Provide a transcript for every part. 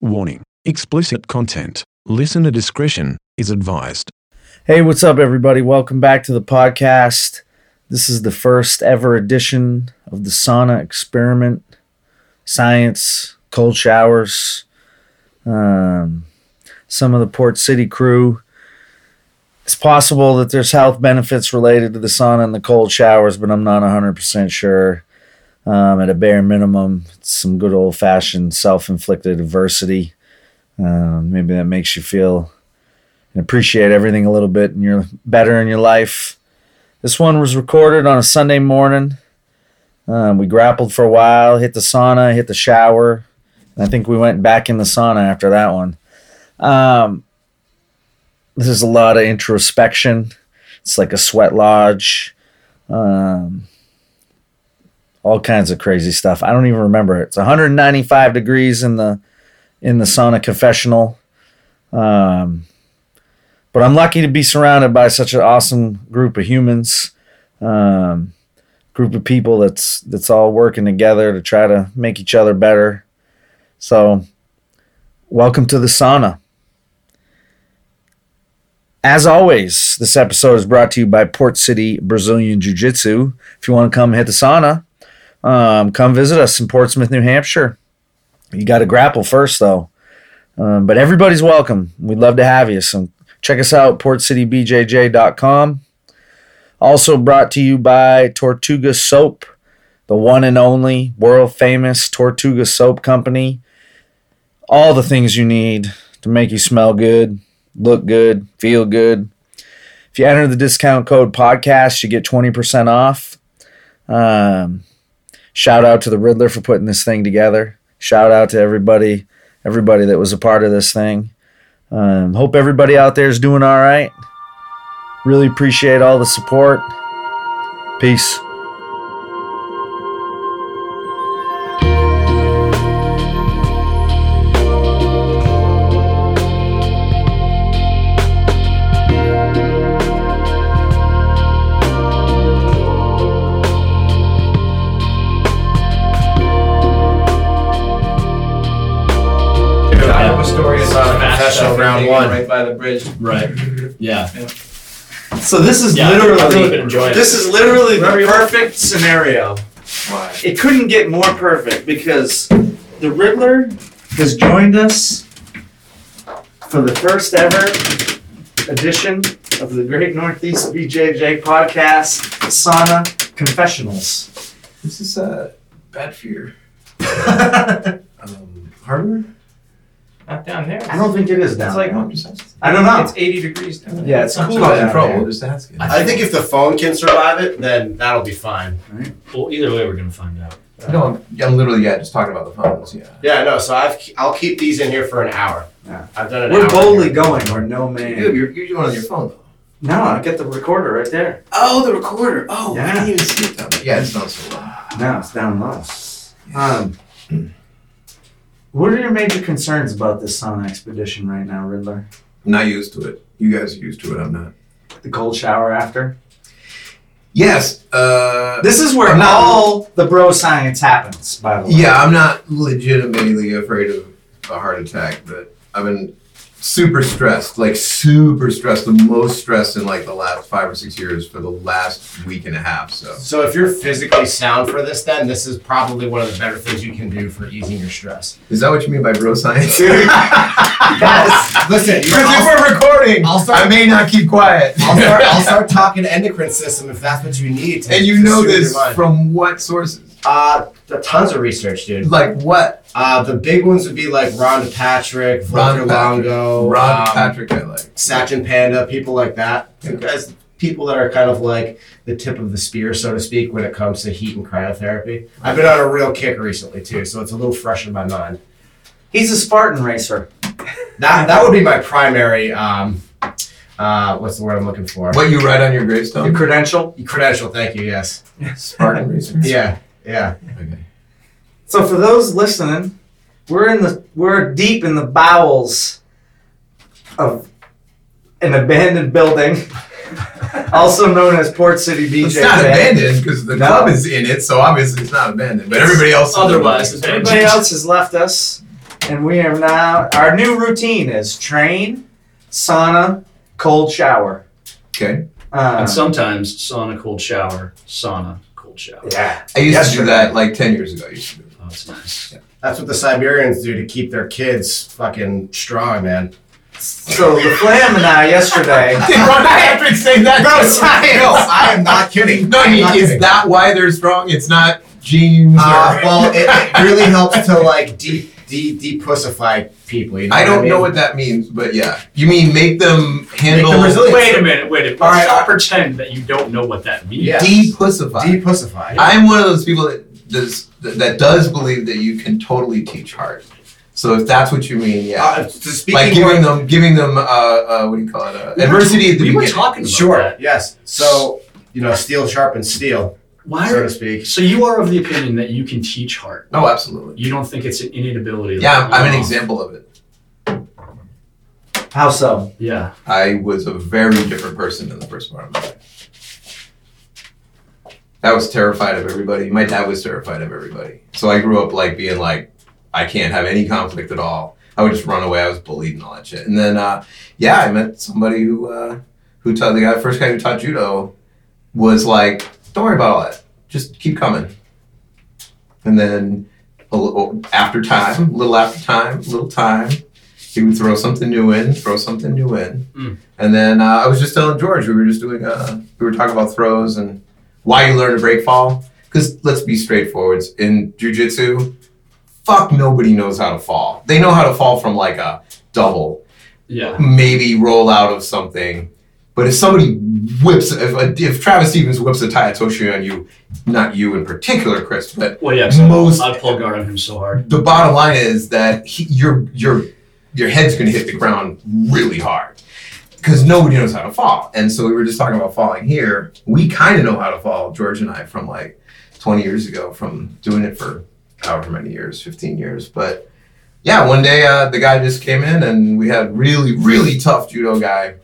Warning explicit content. Listener discretion is advised. Hey, what's up, everybody? Welcome back to the podcast. This is the first ever edition of the sauna experiment. Science, cold showers, um, some of the Port City crew. It's possible that there's health benefits related to the sauna and the cold showers, but I'm not 100% sure. Um, at a bare minimum, some good old fashioned self inflicted adversity. Um, maybe that makes you feel and appreciate everything a little bit and you're better in your life. This one was recorded on a Sunday morning. Um, we grappled for a while, hit the sauna, hit the shower. I think we went back in the sauna after that one. Um, this is a lot of introspection. It's like a sweat lodge. Um, all kinds of crazy stuff. I don't even remember it. It's 195 degrees in the in the sauna confessional. Um, but I'm lucky to be surrounded by such an awesome group of humans, um, group of people that's that's all working together to try to make each other better. So, welcome to the sauna. As always, this episode is brought to you by Port City Brazilian Jiu Jitsu. If you want to come hit the sauna, um, come visit us in Portsmouth, New Hampshire. You got to grapple first, though. Um, but everybody's welcome. We'd love to have you. So check us out, portcitybjj.com. Also brought to you by Tortuga Soap, the one and only world famous Tortuga Soap Company. All the things you need to make you smell good, look good, feel good. If you enter the discount code podcast, you get 20% off. Um, shout out to the Riddler for putting this thing together. Shout out to everybody, everybody that was a part of this thing. Um, hope everybody out there is doing all right. Really appreciate all the support. Peace. Confessional fast one. right by the bridge. Right. Yeah. So this is Yeah, I really literally been enjoying this is literally the Wherever you want. perfect scenario. Why? It couldn't get more perfect because the Riddler has joined us for the first ever edition of the Great Northeast BJJ podcast, Sauna Confessionals. This is uh, bad fear. Um, hardware? Not down there. I don't think it is down It's like there. I'm. I don't know. It's 80 degrees down there. Yeah, it's not cool too down Causing there. just asking. I I think if the phone can survive it, then that'll be fine. Well, either way, we're gonna find out. No, I'm, I'm literally, yeah, just talking about the phones, yeah. Yeah, no. So I've I'll keep these in here for an hour. Yeah. I've done it. We're boldly going where no man. Dude, you're, you're doing it on your phone, though. No, I get the recorder right there. Oh, the recorder. Oh, Yeah. I didn't even see it down there. Yeah, it's not so loud. No, it's down low. Um, what are your major concerns about this sauna expedition right now, Riddler? I'm not used to it. You guys are used to it, I'm not. The cold shower after? Yes, uh, This is where not- all the bro science happens, by the way. yeah, I'm not legitimately afraid of a heart attack, but I've been super stressed, like super stressed, the most stressed in like the last five or six years for the last week and a half, so. So if you're physically sound for this, then this is probably one of the better things you can do for easing your stress. Is that what you mean by bro science? Yes. Listen, you're- Because if I'll, we're recording, I'll start- I may not keep quiet. I'll start, I'll start talking endocrine system if that's what you need. To, and you to know this from what sources? uh, the tons of research, dude. Like what? Uh, the big ones would be like Rhonda Patrick, Valter Ron Longo, Ron um, Patrick, I like. Satchin Panda, people like that. Yeah. Guys, people that are kind of like the tip of the spear, so to speak, when it comes to heat and cryotherapy. I've been on a real kick recently too, so it's a little fresh in my mind. He's a Spartan racer. That that would be my primary. Um, uh, what's the word I'm looking for? What you write on your The gravestone? credential. Your Credential. Thank you. Yes. Spartan racer. Yeah. Yeah. Okay. So for those listening, we're in the we're deep in the bowels of an abandoned building, also known as Port City BJJ. It's not abandoned because the No. club is in it, so obviously it's not abandoned. But everybody else. Otherwise, Everybody else has left us. and we are now. Our new routine is train, sauna, cold shower. Okay. Uh, And sometimes sauna, cold shower, sauna, cold shower. yeah. I used to do that like 10 years ago. I used to do it. Oh, that's nice. That's what the Siberians do to keep their kids fucking strong, man. So the flam and I yesterday. Did Ron Patrick say that? No, science. No, I am not kidding. No, I not is kidding. that why they're strong? It's not genes. Uh, or- well, it, it really helps to like de de depussify people. You know I don't mean? know what that means, but yeah. You mean make them handle them resilient. Wait a minute, wait a minute. All right, Stop I- pretend that you don't know what that means. Yeah. depussify? depussify. I'm one of those people that does that does believe that you can totally teach heart. So if that's what you mean, yeah. Uh, to speaking like giving more- them giving them uh, uh what do you call it? Uh, We were- adversity at the we were beginning. talking about Sure. that. Yes. So you know, steel sharpens steel, Why? so Are, to speak. so you are of the opinion that you can teach heart. Oh, absolutely. You don't think it's an innate ability. Yeah, I'm, that I'm an example of it. How so? Yeah. I was a very different person in the first part of my life. I was terrified of everybody. My dad was terrified of everybody. So I grew up like being like, I can't have any conflict at all. I would just run away. I was bullied and all that shit. And then, uh, yeah, I met somebody who uh, who taught the guy, first guy who taught judo, was like, don't worry about all that. Just keep coming. And then, a little after time, a little after time, a little time, he would throw something new in, throw something new in. And then uh, I was just telling George, we were just doing, uh, we were talking about throws and why you learn to break fall. Because let's be straightforward. In jujitsu, fuck nobody knows how to fall. They know how to fall from like a double, Yeah. maybe roll out of something. But if somebody whips, if, if Travis Stevens whips a Tai Otoshi on you, not you in particular, Chris, but Well, yeah. Most- I'd pull guard on him so hard. the bottom line is that he, your your your head's going to hit the ground really hard because nobody knows how to fall. And so we were just talking about falling here. We kind of know how to fall, George and I, from like 20 years ago, from doing it for however many years, 15 years. But yeah, one day uh, the guy just came in and we had really really tough judo guy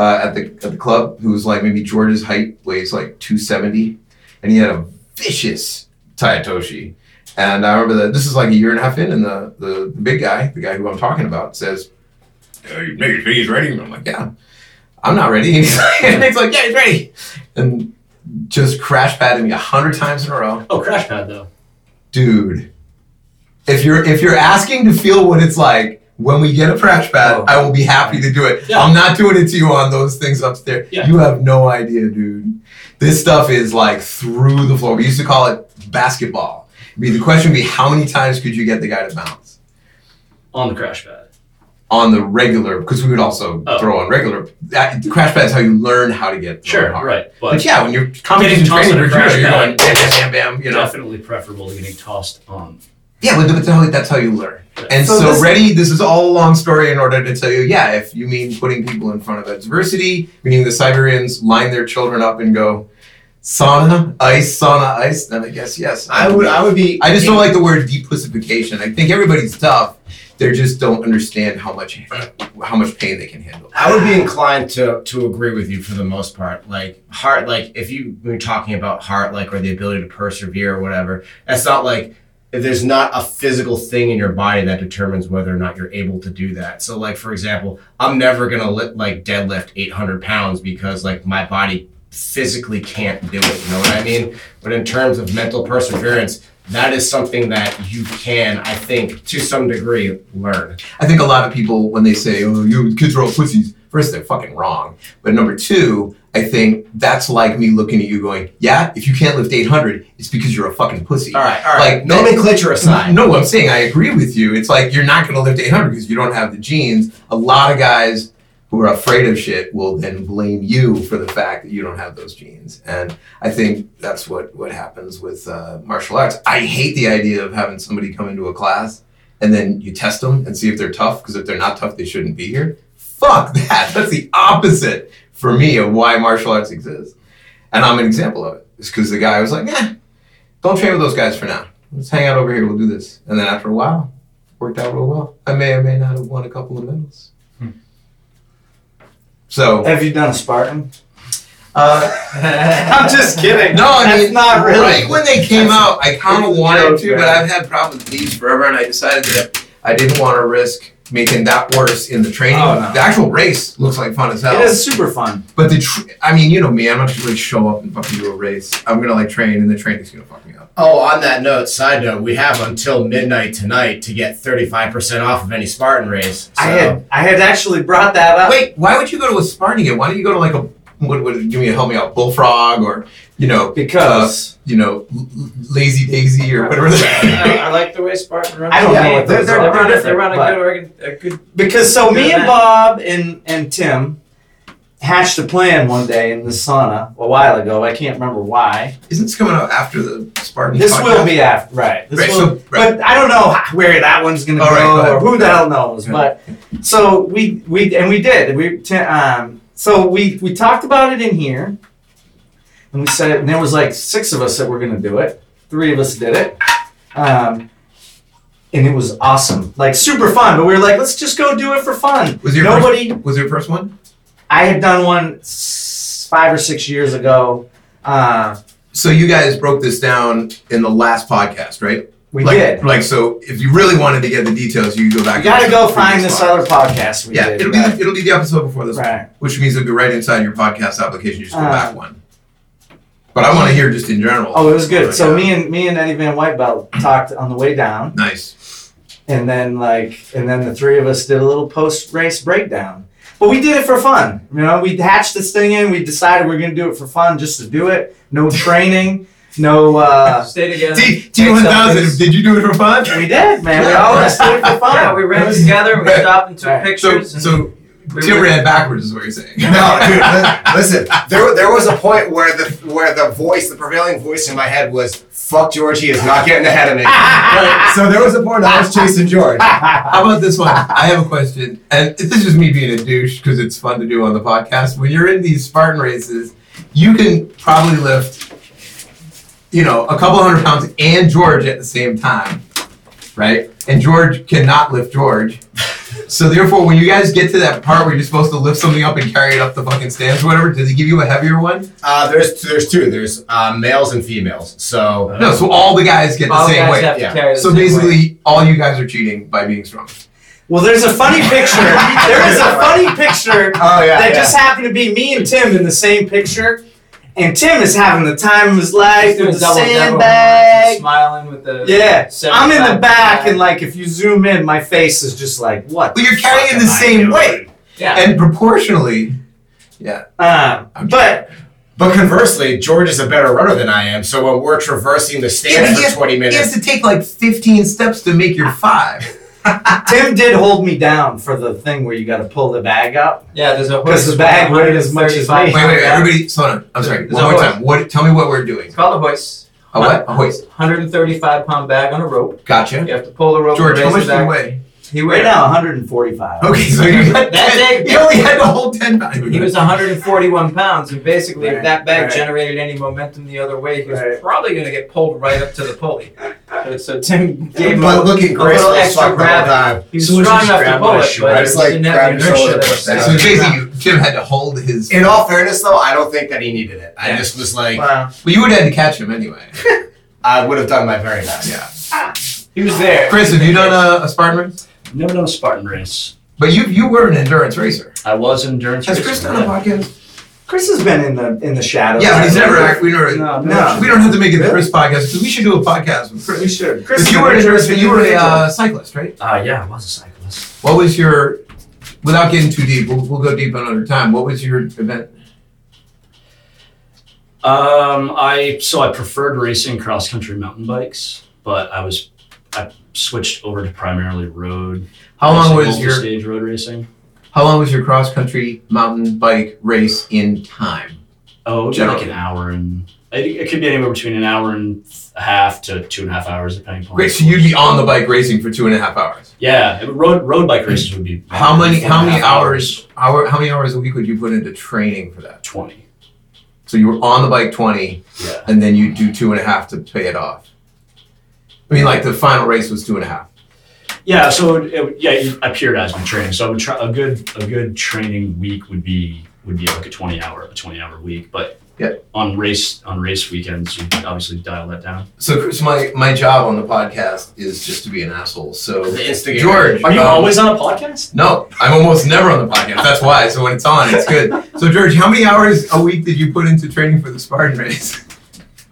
uh, at the at the club who was like maybe George's height, weighs like 270, and he had a vicious Tai Otoshi. And I remember that this is like a year and a half in, and the, the, the big guy, the guy who I'm talking about, says, "Uh, you he's ready. And I'm like, yeah, I'm not ready. And he's like, and he's like, yeah, he's ready. And just crash padded me a hundred times in a row. Oh, crash pad though. Dude, if you're if you're asking to feel what it's like when we get a crash pad, Oh. I will be happy to do it. Yeah. I'm not doing it to you on those things upstairs. Yeah. You have no idea, dude. This stuff is like through the floor. We used to call it basketball. I mean, the question would be how many times could you get the guy to bounce On the crash pad. on the regular? Because we would also Oh. throw on regular. That, the crash pad is how you learn how to get Sure, hard. right. But, But yeah, when you're competition tossed training on a for judo, crash you're going bam, bam, bam, bam. You know. definitely preferable to getting tossed on. Yeah, but that's how, that's how you learn. And So so, this- ready, this is all a long story in order to tell you, yeah, if you mean putting people in front of adversity, meaning the Siberians line their children up and go, sauna, ice, sauna, ice, then I guess yes. I would I would be. I just don't like the word depussification. I think everybody's tough. They just don't understand how much how much pain they can handle. I would be inclined to to agree with you for the most part. Like heart, like if you were talking about heart, like or the ability to persevere or whatever, that's not like if there's not a physical thing in your body that determines whether or not you're able to do that. So, like for example, I'm never gonna li- like deadlift 800 pounds because like my body physically can't do it. You know what I mean? But in terms of mental perseverance, that is something that you can, I think, to some degree, learn. I think a lot of people when they say, "Oh, you kids are all pussies," first they're fucking wrong. But number two, I think that's like me looking at you going, "Yeah, if you can't lift 800, it's because you're a fucking pussy." All right, all right. Like, nomenclature aside. No, I'm saying I agree with you. It's like you're not going to lift 800 because you don't have the genes. A lot of guys who are afraid of shit will then blame you for the fact that you don't have those genes. And I think that's what what happens with uh, martial arts. I hate the idea of having somebody come into a class and then you test them and see if they're tough because if they're not tough, they shouldn't be here. Fuck that. That's the opposite for me of why martial arts exists. And I'm an example of it. It's because the guy was like, eh, don't train with those guys for now. Let's hang out over here. We'll do this. And then after a while, worked out real well. I may or may not have won a couple of medals. So, Have you done a Spartan? uh, I'm just kidding. no, I That's mean, not really. right when they came out, I kind of wanted joke, to, but. I've had problems with these forever, and I decided that I didn't want to risk making that worse in the training. Oh, no. The actual race looks like fun as hell. It is super fun. But the, tr- I mean, you know me, I'm not just gonna show up and fucking do a race. I'm gonna like train, and the training's gonna fuck me up. Oh, on that note, side note, we have until midnight tonight to get 35% off of any Spartan race. So. I had I had actually brought that up. Wait, why would you go to a Spartan again? Why don't you go to like a what would give me a help me out bullfrog or you know because you know l- l- lazy daisy or whatever. I, I like the way Spartan runs. I don't the know game. what They're, are. they're, They're they're running a good, organ, a good. because so me and. Bob and and Tim hatched a plan one day in the sauna a while ago. I can't remember why. Isn't this coming out after the Spartan? This podcast? will be after right. This Right, will, so- right. but I don't know where that one's gonna All go, right, go or who the hell knows. Good. But so we we and we did. We um so we we talked about it in here, and we said and there was like six of us that were gonna do it. Three of us did it. Um, and it was awesome, like super fun. But we were like, let's just go do it for fun. Was your Nobody. First, was your first one? I had done one s- five or six years ago. Uh, So you guys broke this down in the last podcast, right? We like, did. Like so, if you really wanted to get the details, you could go back. You gotta to go find this other podcast we Yeah, did. it'll be the, it'll be the episode before this, one, right. which means it'll be right inside your podcast application. You just go Uh, back one. But I want to hear just in general. Oh, it was good. So Yeah. me and me and Eddie Van Whitebelt talked on the way down, nice. and then like, and then the three of us did a little post race breakdown. But we did it for fun. You know, we hatched this thing in. We decided we are gonna do it for fun, just to do it. No training, no. uh Stay together. T T one thousand. Did you do it for fun? We did, man. We all always did it for fun. Yeah, we ran together. We Right. stopped and took Right. So pictures. and so we Tim ran backwards is what you're saying. No, dude, listen. There, there was a point where the where the voice, the prevailing voice in my head was, "Fuck George, he is not getting ahead of me." so there was a point I was chasing George. How about this one? I have a question, and this is me being a douche because it's fun to do on the podcast. When you're in these Spartan races, you can probably lift, you know, a couple hundred pounds and George at the same time, right? And George cannot lift George. So therefore, when you guys get to that part where you're supposed to lift something up and carry it up the fucking stairs or whatever, does he give you a heavier one? Uh, there's there's two. There's uh, males and females. So No. So all the guys get the all same weight. yeah. So same weight. basically, all you guys are cheating by being strong. Well, there's a funny picture. there is a funny picture Oh yeah. that yeah. just happened to be me and Tim in the same picture. And Tim is having the time of his life with the double double, sandbag. smiling with the Yeah, I'm in the back, and like if you zoom in, my face is just like what? But you're carrying fuck the same weight. yeah. And proportionally, yeah. Um, but But conversely, George is a better runner than I am. So when we're traversing the Yeah, stairs but for 20 minutes. have has to take like 15 steps to make your five. Tim did hold me down for the thing where you got to pull the bag up. yeah, there's a 'Cause the bag weighed as much as 135 me. Wait, wait, pound everybody, slow down. I'm sorry. There's One a more hoist. time. What? Tell me what we're doing. It's called a hoist. A what? A hoist. 135 pound bag on a rope. Gotcha. You have to pull the rope. George, how much the do you weigh? He Right weighed now, 145. Okay, so you got That 10, day- You only had to hold 10 pounds. He was 141 pounds, and basically, Right, if that bag right. generated any momentum the other way, he was Right. probably going to get pulled right up to the pulley. So, so Tim gave him but a, looking a little extra fuck the gravity. time. He was So strong enough to grab pull my it, but I he just, like, didn't have grab the inertia that was down. So basically, you, Tim had to hold his. In all fairness, though, I don't think that he needed it. I Yeah. just was like, Wow. But you would have had to catch him anyway. I would have done my very best. Yeah. Ah. He was there. Chris, have you done a, a Spartan race? Never done a Spartan race. But you you were an endurance racer. I was an endurance Has racer. Chris done a podcast? Chris has been in the in the shadows. Yeah, but he's never. We never. No, No. We don't have to make it the Chris podcast because we should do a podcast with Chris. We should. Chris, Because you were, interesting you were a uh, cyclist, right? Uh, yeah, I was a cyclist. What was your, without getting too deep, we'll, we'll go deep another time. What was your event? Um, I so I preferred racing cross country mountain bikes, but I was I switched over to primarily road. How long was your stage road racing? How long was your cross country mountain bike race in time? Oh, it was like an hour and it, it could be anywhere between an hour and a half to two and a half hours, depending upon. Great, so you'd be on the bike racing for two and a half hours. Yeah, road road bike races would be. How many how many hours hour how many hours a week would you put into training for that? Twenty. So you were on the bike twenty, Yeah. and then you do two and a half to pay it off. I mean, like the final race was two and a half. Yeah, so it, it, yeah, you- I periodized my training. So I would try a good a good training week would be would be like a twenty hour a twenty hour week. But Yeah. On race on race weekends, you obviously dial that down. So, Chris, my, my job on the podcast is just to be an asshole. So, The instigator. George, Are you um, always on a podcast? No, I'm almost never on the podcast. That's why. So when it's on, it's good. So George, how many hours a week did you put into training for the Spartan race?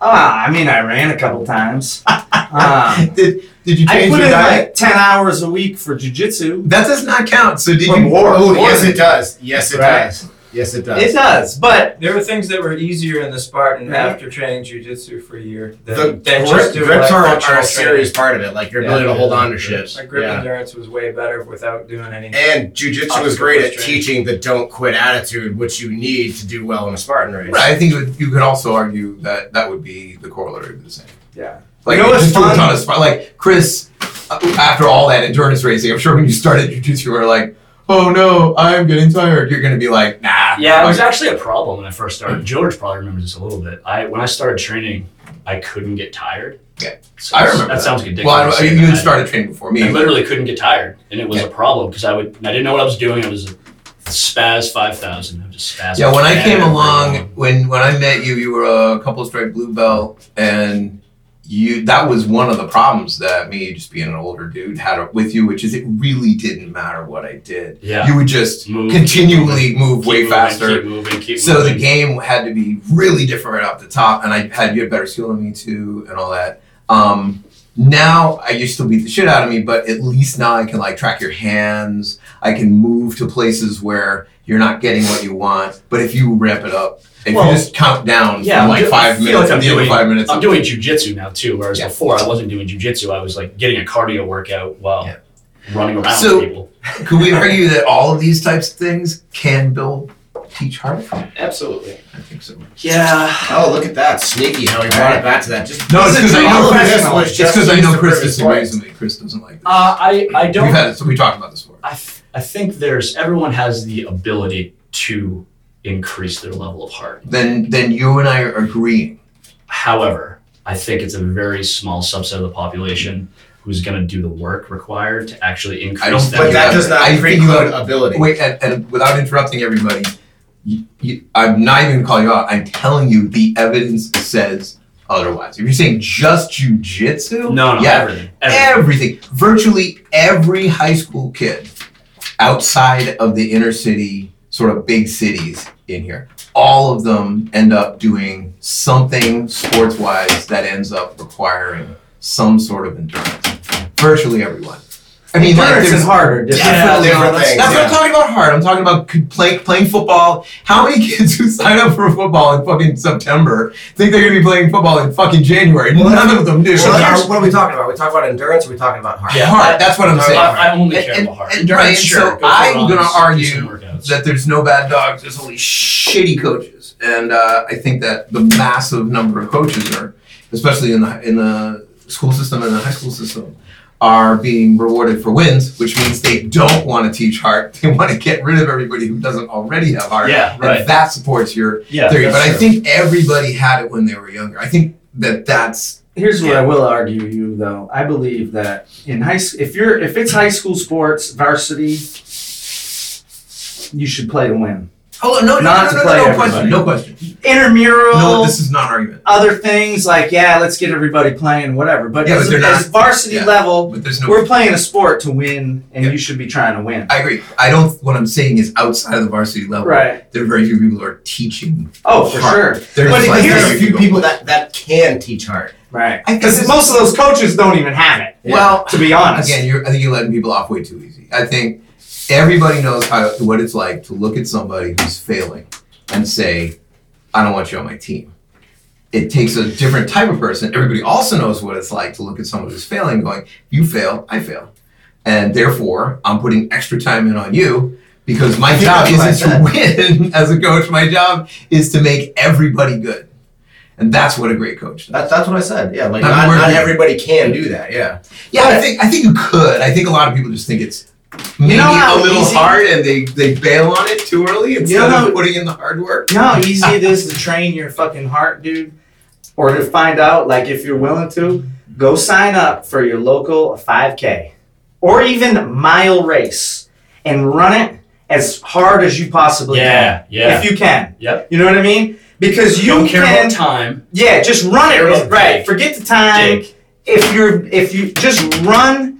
Ah, I mean, I ran a couple times. Um, did Did you I change put your in diet? like ten hours a week for jujitsu. that does not count. So did Or you? more. Oh, More yes, it does. Yes, it Right. does. Yes, it does. It does, but There were things that were easier in the Spartan Right. after training jujitsu for a year than, the than grip, just doing grips like are, functional are a serious part of it. Like your Yeah, ability to hold on to grips. shit. Like grip Yeah. endurance was way better without doing any. And jujitsu was great at training. teaching the don't quit attitude, which you need to do well in a Spartan race. Right, I think it would- you could also argue that that would be the corollary of the same. yeah. Like You know what's just do a fun? ton of Spar- like Chris. uh, After all that endurance racing, I'm sure when you started jujitsu, you were like, "Oh no, I'm getting tired." You're gonna be like, "Nah." Yeah, it was actually a problem when I first started. George probably remembers this a little bit. I when I started training, I couldn't get tired. Yeah. So I remember that. that. sounds ridiculous. Well, I, you had started training before me. I literally couldn't get tired, and it was Yeah. a problem because I would I didn't know what I was doing. I was a spaz five thousand. I was just spaz. Yeah, when I came along, when when I met you, you were a couple stripe blue belt, and you that was one of the problems that me just being an older dude had with you, which is it really didn't matter what I did. Yeah. You would just Move, continually move way moving, faster. Keep moving, keep So the game had to be really different right off the top, and I had you had better skill than me too, and all that. Um, now I used to beat the shit out of me, but at least now I can like track your hands. I can move to places where you're not getting what you want. But if you ramp it up, if Well, you just count down yeah, from I'm like do- I five feel minutes, like I'm the other doing- five minutes, I'm doing jujitsu now too, whereas Yeah. before I wasn't doing jujitsu. I was like getting a cardio workout while Yeah. running around So- with people. could we argue that all of these types of things can build teach harder? Absolutely. I think so. Yeah. Oh, look at that. Sneaky how he brought it back to that. Just No, it's because I know Chris. this was It's just because I know Chris prove his disagrees with me. Chris doesn't like this. Uh, I I don't. We've had it, so we talked about this before. I, th- I think there's everyone has the ability to increase their level of heart. Then, then you and I are agreeing. However, I think it's a very small subset of the population who's going to do the work required to actually increase I don't that. But that does not I think you have- ability. Wait, and, and without interrupting everybody, you, you, I'm not even calling you out. I'm telling you the evidence says otherwise. If you're saying just jujitsu, no, no, yeah, everything, everything. everything. Virtually every high school kid outside of the inner city, sort of big cities in here, all of them end up doing something sports wise that ends up requiring some sort of endurance. Virtually everyone. I mean, like, endurance there's and harder. different. Definitely different that's, things, that's what I'm talking about. Hard. I'm talking about c- playing playing football. How many kids who sign up for football in fucking September think they're gonna be playing football in fucking January? Well, None of them do. So are- what are we talking about? Are we talking about endurance or are we talking about hard? Yeah. Hard. That's what I'm I, saying. I only care and- about hard. and- Endurance, right, sure, so I'm gonna do some argue workouts. that there's no bad dogs. There's only shitty coaches, and uh, I think that the massive number of coaches are, especially in the in the school system and the high school system, are being rewarded for wins, which means they don't want to teach heart. They want to get rid of everybody who doesn't already have heart. Yeah, right. And that supports your yeah, theory. that's But I think everybody had it when they were younger. I think that that's Here's what I will argue you though. I believe that in high s- if you're if it's high school sports varsity, you should play to win. oh no no Not no to no, no, play no everybody. question no question Intermural. no this is not an argument. other things like yeah, let's get everybody playing whatever. But Yeah, but as, they're not- as varsity yeah. level, But there's no we're playing a sport to win, and Yeah. you should be trying to win. I agree. I don't. What I'm saying is, outside of the varsity level, Right. there are very few people who are teaching. Oh, for Heart. sure. There's But like here's very a few people that, that can teach heart. Right. Because most of those coaches don't even have it. Well, To be honest. again, you're, I think you're letting people off way too easy. I think everybody knows how what it's like to look at somebody who's failing and say, "I don't want you on my team." It takes a different type of person. Everybody also knows what it's like to look at someone who's failing, going, "You fail, I fail," and therefore I'm putting extra time in on you because my job that's what I isn't to win as a coach. My job is to make everybody good, and that's what a great coach does. That, that's what I said. Yeah, like Not not, not everybody can do that. Yeah. Yeah, I think I think you could. I think a lot of people just think it's maybe know how a little easy- hard and they, they bail on it too early instead know how- of putting in the hard work. You know how easy it is to train your fucking heart, dude? Or to find out, like, if you're willing to, go sign up for your local 5K or even mile race and run it as hard as you possibly Yeah, can. yeah. If you can. Yep. You know what I mean? because you Don't care can. about time. Yeah, just run it. Right. Forget the time. Jake. If you're if you just run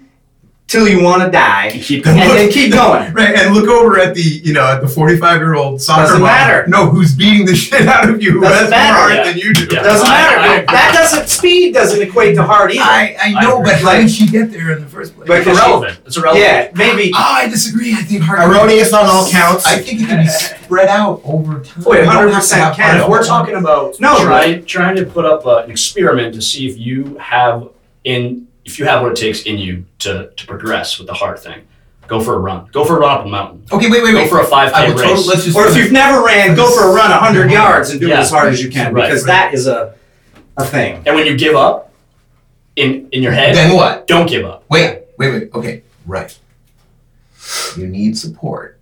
till you want to die, Keep and going. then keep going. Right, and look over at the you know at the forty-five year old soccer Doesn't mom. matter. No, who's beating the shit out of you? Who Doesn't has more matter. heart Yeah. than you do? Yeah. Doesn't I- matter. I- that doesn't speed doesn't equate to hard either. I, I I know, agree. but how did she get there in the first place? But- It's irrelevant. It's irrelevant. yeah, maybe. Oh, I disagree. I think heart Erroneous on all counts. I think it can be spread out over time. Wait, You don't have to 100% have can. And we're talking about No, trying trying to put up an experiment to see if you have in if you have what it takes in you to to progress with the heart thing, go for a run. Go for a run up a mountain. Okay, wait, wait, wait. Go wait. for a five I k will race. totally, let's just. Or if you've never ran, go for a run 100 yards and do it as hard as you can Right, because right. that is a a thing. and when you give up, in in your head, then what? don't give up. Wait, wait, wait. Okay, right. You need support.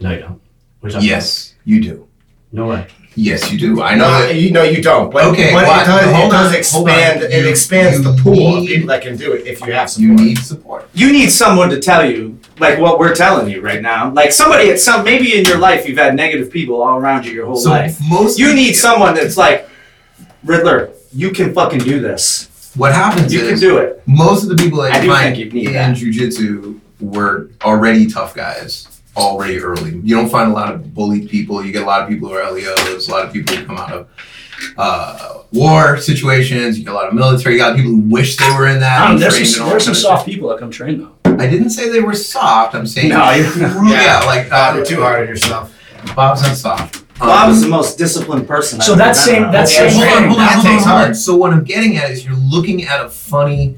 No, you don't. What are you talking Yes, you do. No way. Yes, you do. I know No, that. you know you don't. But, Okay, but it does, Hold it does on, expand. It You- expands the you pool of people that can do it if you have some You need support. You need someone to tell you like what we're telling you right now. Like somebody at some maybe in your life you've had negative people all around you your whole So life. most You need someone that's like Riddler, you can fucking do this. What happens You can do it. most of the people that I you find think you need in that. jujitsu were already tough guys already early. You don't find a lot of bullied people. You get a lot of people who are LEOs, a lot of people who come out of uh, war situations. You get a lot of military. You got people who wish they were in that. Um, there's some, there's some that kind of soft people that come train though. I didn't say they were soft. I'm saying No, you're- true- yeah, like Uh, you're too hard on yourself. Bob's not soft. Um, Bob the most disciplined person. So I've that ever same- been that same- hold on, hold on, hold on, hold on. So what I'm getting at is you're looking at a funny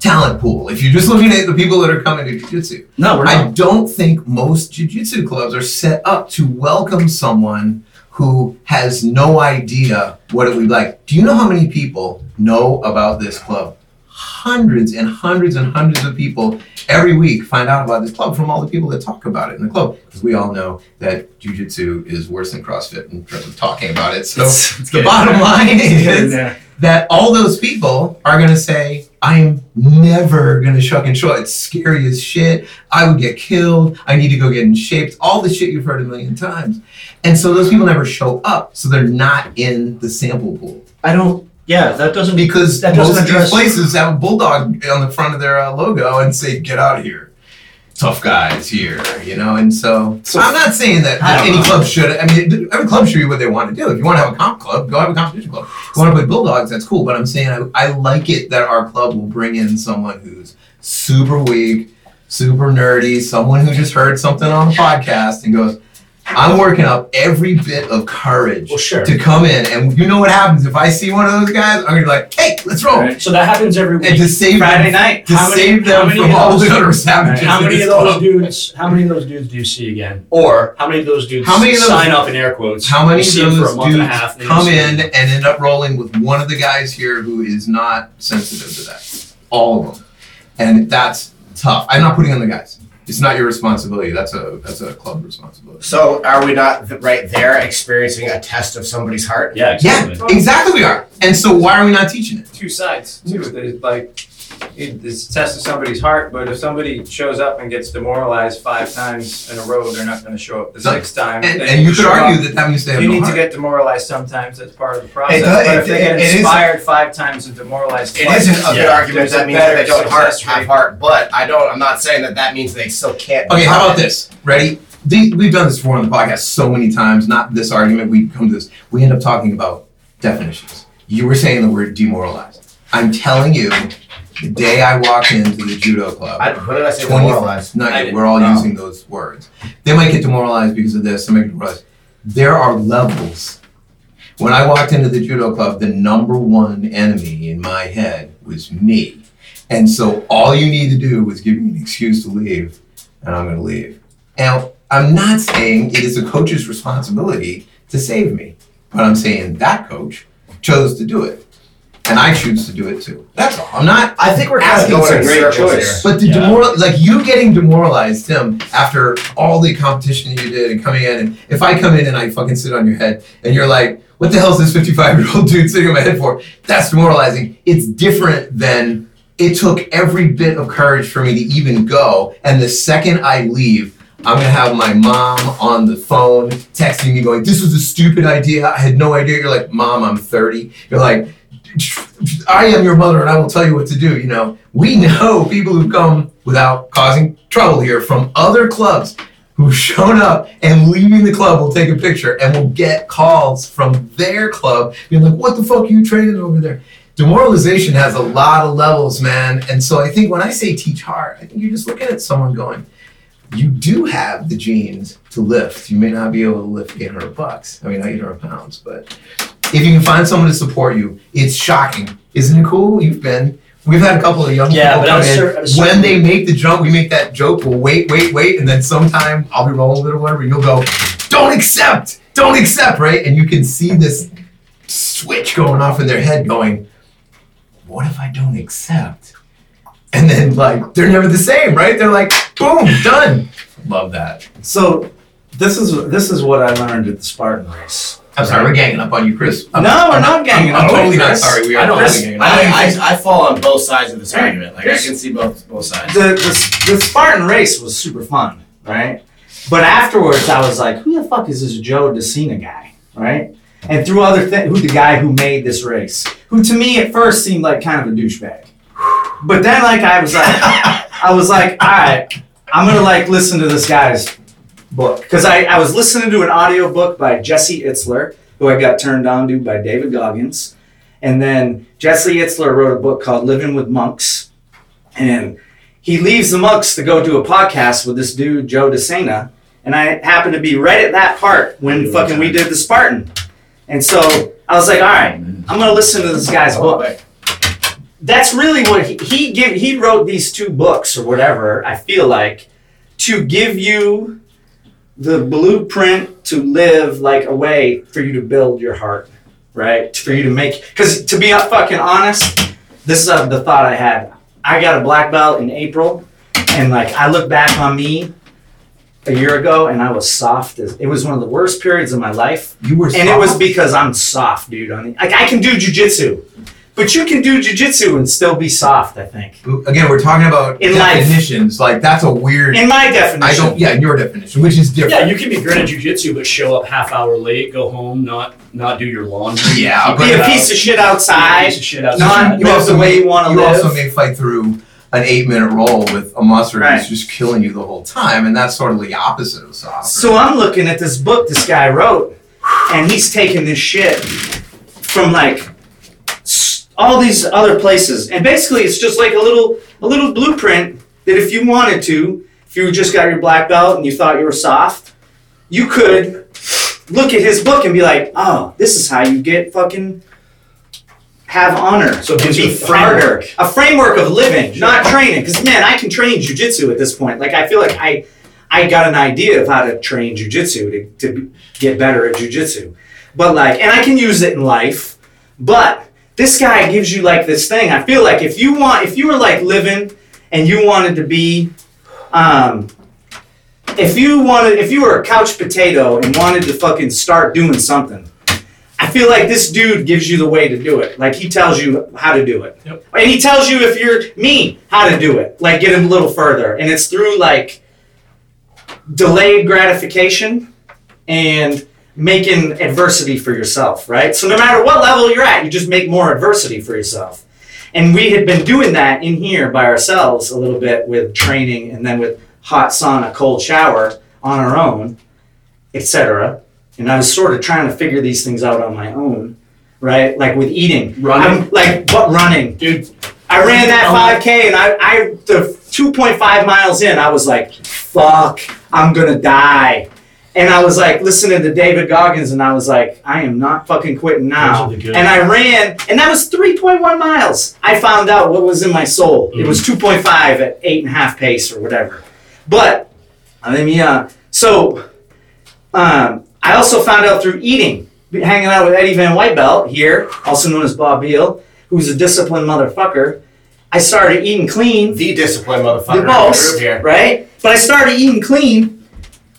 talent pool. If you're just looking at the people that are coming to jiu-jitsu, No, we're I don't think most jiu-jitsu clubs are set up to welcome someone who has no idea what it would be like. Do you know how many people know about this club? Hundreds and hundreds and hundreds of people every week find out about this club from all the people that talk about it in the club. Because we all know that jiu-jitsu is worse than CrossFit in terms of talking about it. So It's- it's the bottom there. line is there. that all those people are going to say, I'm never going to shuck and show. It's scary as shit. I would get killed. I need to go get in shape. All the shit you've heard a million times. And so those people never show up. So they're not in the sample pool. I don't. Yeah, that doesn't. Because That most doesn't of these places have a bulldog on the front of their uh, logo and say, get out of here. Tough guys here, you know, and so, So- I'm not saying that I any know. club should. I mean, every club should do what they want to do. If you want to have a comp club, go have a competition club. If you want to play bulldogs, that's cool. But I'm saying I, I like it that our club will bring in someone who's super weak, super nerdy, someone who just heard something on the podcast and goes, I'm working up every bit of courage Well, sure. to come in. And you know what happens if I see one of those guys? I'm gonna be like, hey, let's roll. Right. So that happens every week. And to save Friday them, night. to How many- save how them many from all those- the other savages. How many of those club. dudes? How many of those dudes do you see again? Or how many of those dudes How many of those- sign up in air quotes? How many of those for a month and a dudes half? and then you come in and end up rolling with one of the guys here who is not sensitive to that? All of them, and that's tough. I'm not putting on the guys. It's not your responsibility. That's a that's a club responsibility. So are we not th- right there experiencing a test of somebody's heart? Yeah, exactly. Yeah, exactly. We are. And so why are we not teaching it? two sides too. There's like it- it's a test of somebody's heart, but if somebody shows up and gets demoralized five times in a row, they're not going to show up the No, sixth time. And, They and you could show argue up. that that means they have You no need to heart. get demoralized sometimes. That's part of the process. does- but it- if they get it is- inspired five times and demoralized It twice, isn't a good Yeah. argument There's that means that they better don't heart, success have rate. heart, but I don't. I'm not saying that that means they still can't. be Okay, how about hearted. this? Ready? The- We've done this before on the podcast so many times. Not this argument. We come to this. We end up talking about definitions. You were saying the word demoralized. I'm telling you, the day I walked into the judo club, I, when did I say 20 demoralized? No, we're all know. using those words. They might get demoralized because of this. They might get demoralized. There are levels. When I walked into the judo club, the number one enemy in my head was me. And so all you need to do was give me an excuse to leave, and I'm going to leave. Now, I'm not saying it is a coach's responsibility to save me, but I'm saying that coach chose to do it. And I choose to do it too. That's all. I'm not I think we're kind of Asking going is a great choice. here. but the Yeah. demoral, like you getting demoralized, Tim, after all the competition you did and coming in, and if I come in and I fucking sit on your head and you're like, what the hell is this 55 year old dude sitting on my head for? That's demoralizing. It's different than it took every bit of courage for me to even go. And the second I leave, I'm gonna have my mom on the phone texting me going, "This was a stupid idea. I had no idea." You're like, "Mom, I'm 30." You're like, "I am your mother, and I will tell you what to do." You know, we know people who've come without causing trouble here from other clubs who've shown up and leaving the club will take a picture and will get calls from their club being like, "What the fuck are you training over there?" Demoralization has a lot of levels, man. And so I think when I say teach hard, I think you're just looking at someone going, you do have the genes to lift. You may not be able to lift 800 bucks. I mean, not 800 pounds, but if you can find someone to support you, it's shocking. Isn't it cool? You've been. We've had a couple of young Yeah, people but come I'm in. cer- I'm certain- when they make the jump, we make that joke. We'll wait, wait, wait, and then sometime I'll be rolling with it or whatever. You'll go, "Don't accept, don't accept," right? And you can see this switch going off in their head, going, "What if I don't accept?" And then like they're never the same, right? They're like, "Boom, done." Love that. So this is this is what I learned at the Spartan race. I'm sorry, we're ganging up on you, Chris. I'm, No, we're I'm not ganging I'm up on totally you, not Chris. sorry. We are I don't- totally ganging up. I, I, I fall on both sides of this Hey, argument. Like I here's- can see both both sides. The, the the Spartan race was super fun, right? But afterwards, I was like, who the fuck is this Joe DeSena guy, right? And through other things, who the guy who made this race, who to me at first seemed like kind of a douchebag, but then like I was like, I was like, all right, I'm gonna like listen to this guy's book. Because I, I was listening to an audio book by Jesse Itzler, who I got turned on to by David Goggins, and then Jesse Itzler wrote a book called Living with Monks, and he leaves the monks to go do a podcast with this dude Joe DeSena, and I happened to be right at that part when fucking we did the Spartan, and so I was like, all right, I'm gonna listen to this guy's book. That's really what he, he give he wrote these two books or whatever i feel like to give you the blueprint to live like a way for you to build your heart right? For you to make because to be fucking honest this is uh, the thought i had. I got a black belt in april and like i look back on me a year ago and i was soft as it was one of the worst periods of my life. You were and it was because I'm soft, dude. I mean, like I can do jujitsu, but you can do jujitsu and still be soft. I think, Again, we're talking about In life. definitions. Like that's a weird. in my definition. I definition. don't. Yeah, in your definition, which is different. Yeah, you can be great at jujitsu, but show up half hour late, go home, not not do your laundry. Yeah, be a piece of shit be a outside. piece of shit outside. Not you also the way may, you want to you live. also may fight through an eight minute roll with a mustard Right. who's just killing you the whole time, and that's sort of the opposite of soft. So I'm looking at this book this guy wrote, and he's taking this shit from like s- all these other places, and basically it's just like a little a little blueprint that if you wanted to, if you just got your black belt and you thought you were soft, you could look at his book and be like, oh, this is how you get fucking have honor. So it gives you be a framework. harder. a framework of living, not training. Because man, I can train jujitsu at this point. Like I feel like I, I got an idea of how to train jujitsu to to get better at jujitsu. But like, and I can use it in life. But this guy gives you like this thing. I feel like if you want, if you were like living and you wanted to be, um, if you wanted, if you were a couch potato and wanted to fucking start doing something. I feel like this dude gives you the way to do it. Like he tells you how to do it. Yep. And he tells you if you're me how to do it. Like get him a little further. And it's through like delayed gratification and making adversity for yourself, right? So no matter what level you're at, you just make more adversity for yourself. And we had been doing that in here by ourselves a little bit with training and then with hot sauna, cold shower on our own, etc. And I was sort of trying to figure these things out on my own, right? Like with eating, Running. I'm, like what running, Dude, I ran that 5K and I, I the 2.5 miles in, I was like, fuck, I'm gonna die. And I was like listening to David Goggins and I was like, I am not fucking quitting now. Those are the good- And I ran, and that was 3.1 miles. I found out what was in my soul. It was 2.5 at eight and a half pace or whatever. But, I mean, yeah. So, um, I also found out through eating, hanging out with Eddie Van Whitebelt here, also known as Bob Beal, who's a disciplined motherfucker. I started eating clean, The disciplined motherfucker. the most, group here. right? But I started eating clean,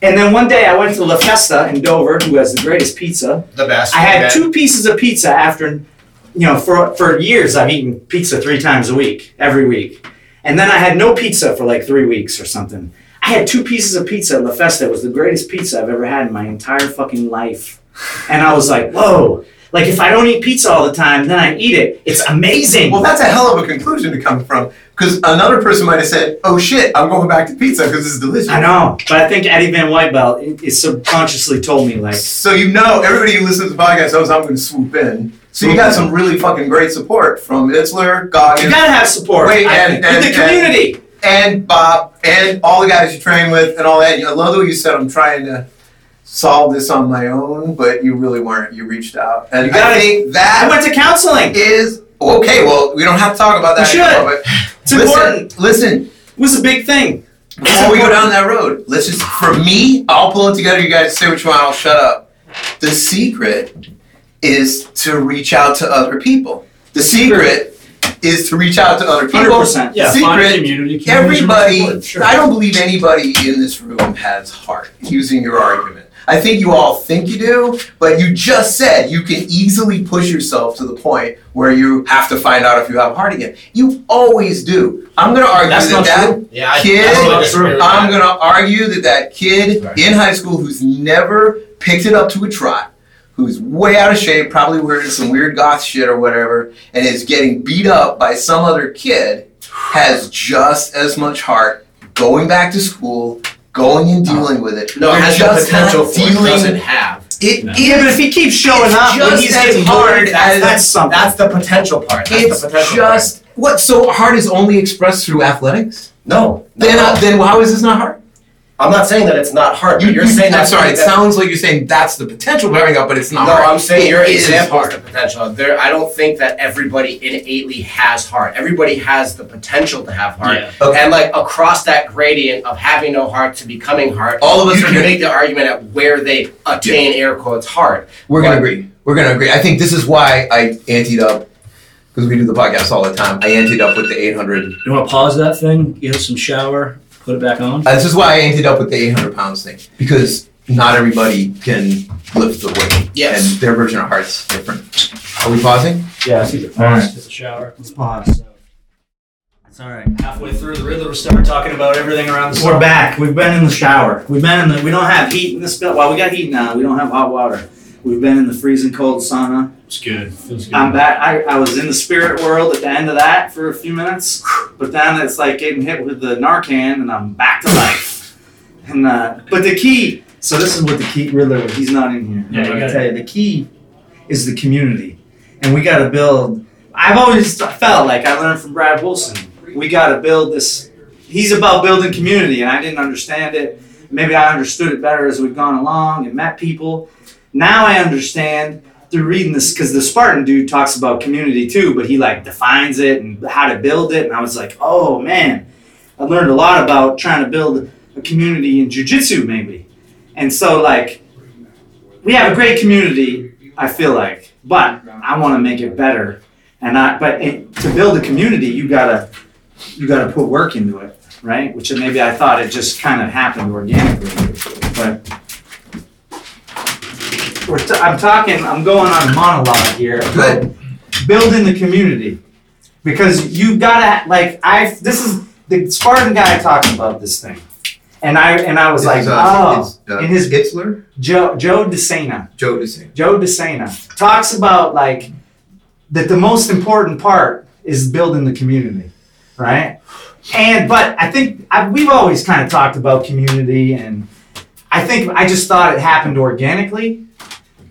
and then one day I went to La Festa in Dover, who has the greatest pizza. The best. I had two pieces of pizza after, you know, for for years I've eaten pizza three times a week, every week, and then I had no pizza for like three weeks or something. I had two pieces of pizza at La Festa. It was the greatest pizza I've ever had in my entire fucking life. And I was like, whoa. Like if I don't eat pizza all the time, then I eat it. It's amazing. Well, that's a hell of a conclusion to come from. Because another person might have said, "Oh shit, I'm going back to pizza because this is delicious." I know, but I think Eddie Van Whitebelt is subconsciously told me like, So you know, everybody who listens to the podcast knows I'm going to swoop in. So you got some really fucking great support from Itzler, you Goggins, gotta have support. Wait, and- and- the community. and Bob, and all the guys you train with, and all that. I love the way you said I'm trying to solve this on my own, but you really weren't. You reached out, and You gotta- I think that I went to counseling. is okay. Well, we don't have to talk about that We should. anymore. But It's listen, important. Listen, It was a big thing. before we go down that road, let's just for me, I'll pull it together. You guys say what you want. I'll shut up. The secret is to reach out to other people. The secret is to reach out to other people. 100%. Yeah, Secret. community. Everybody, sure. I don't believe anybody in this room has heart. Using your argument, I think you all think you do, but you just said you can easily push yourself to the point where you have to find out if you have heart again. You always do. I'm going to argue That's that not that true. Yeah, I, Kid, I totally disagree with I'm gonna argue that that kid Right. in high school who's never picked it up to a trot, who's way out of shape, probably wearing some weird goth shit or whatever, and is getting beat up by some other kid, has just as much heart going back to school, going and dealing with it. No, it They're has the just potential not for it doesn't have. It No. is- Yeah, but if he keeps showing It's up when just he's as getting hard hard, that's, as- that's something. That's the potential part. That's It's the potential just what. So heart is only expressed through athletics. part. No. Then, no. uh, then how is this not hard? I'm not saying that it's not hard. But you're saying I'm that's sorry. It that- sounds like you're saying that's the potential of having up, but it's not. No, hard. I'm saying It your is example is hard. the potential. There, I don't think that everybody innately has heart. Everybody has the potential to have heart. Yeah. Okay. And like across that gradient of having no heart to becoming heart, All of us you are can gonna- make the argument at where they attain air quotes heart. We're gonna agree. We're gonna agree. I think this is why I anteed up because we do the podcast all the time. I anteed up with the 800. You want to pause that thing? Get some shower. Put it back on. Uh, this is why I ended up with the 800 pounds thing because not everybody can lift the weight. Yes. And their version of heart's different. Are we pausing? Yeah, it's either pause, Alright. get the shower. Let's pause. It's all right. Halfway through, the Riddler will start talking about everything around the We're sun. back. We've been in the shower. We've been in the. We don't have heat in this. Well, we got heat now. We don't have hot water. We've been in the freezing cold sauna. It's good. Feels good. I'm back. I, I was in the spirit world at the end of that for a few minutes, but then it's like getting hit with the Narcan, and I'm back to life. And uh, but the key. So this is what the key. Riddler. He's not in here. Yeah, I'm gonna gotta- tell you the key is the community, and we got to build. I've always felt like I learned from Brad Wilson. We got to build this. He's about building community, and I didn't understand it. Maybe I understood it better as we've gone along and met people. Now I understand through reading this because the Spartan dude talks about community too, but he like defines it and how to build it. And I was like, oh man, I learned a lot about trying to build a community in jujitsu maybe. And so like, we have a great community. I feel like, but I want to make it better. And I, but it, to build a community, you gotta, you gotta put work into it, right? Which maybe I thought it just kind of happened organically, but we're t- I'm talking, I'm going on a monologue here. Good. Building the community. Because you gotta, like, I, this is, the Spartan guy talking about this thing. And I, and I was like, uh, oh, uh, in his, Itzler, Joe, Joe DeSena. Joe DeSena. Joe DeSena talks about like that the most important part is building the community, right? And but I think I, we've always kind of talked about community, and I think I just thought it happened organically.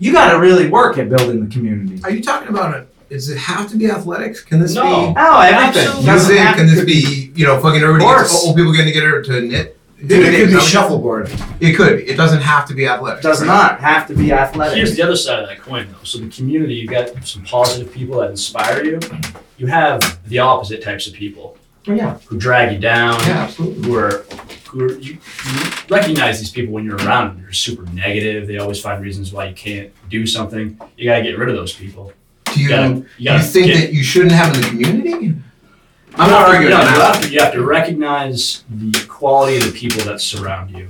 You got to really work at building the community. Are you talking about it? Does it have to be athletics? Can this No. be Oh, everything. Absolutely. Doesn't music? have Can this be you know fucking everybody Of gets course. old people getting together to knit? Dude, it could be shuffleboard. It could be. It doesn't have to be athletics. Does right? not have to be athletic. Here's the other side of that coin, though. So the community, you got some positive people that inspire you. You have the opposite types of people Oh, yeah. who drag you down, Yeah, absolutely. who are who are, you, you recognize these people when you're around them. They're super negative. They always find reasons why you can't do something. You gotta get rid of those people. Do you, You gotta, you gotta you think get, that you shouldn't have in the community? I'm not no, arguing no, you, have to, you have to recognize the quality of the people that surround you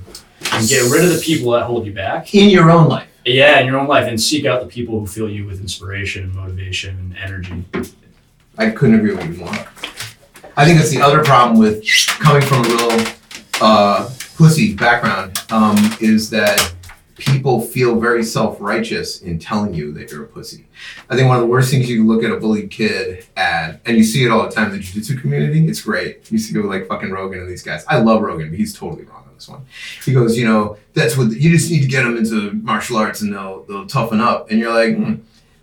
and get rid of the people that hold you back. In your own life. Yeah, in your own life, and seek out the people who fill you with inspiration and motivation and energy. I couldn't agree with you more. I think that's the other problem with coming from a real uh, pussy background um, is that people feel very self-righteous in telling you that you're a pussy. I think one of the worst things you can look at a bullied kid at, and you see it all the time in the jiu-jitsu community. It's great. You see it with like fucking Rogan and these guys. I love Rogan, but he's totally wrong on this one. He goes, you know, that's what you just need to get them into martial arts and they'll they'll toughen up. And you're like, hmm.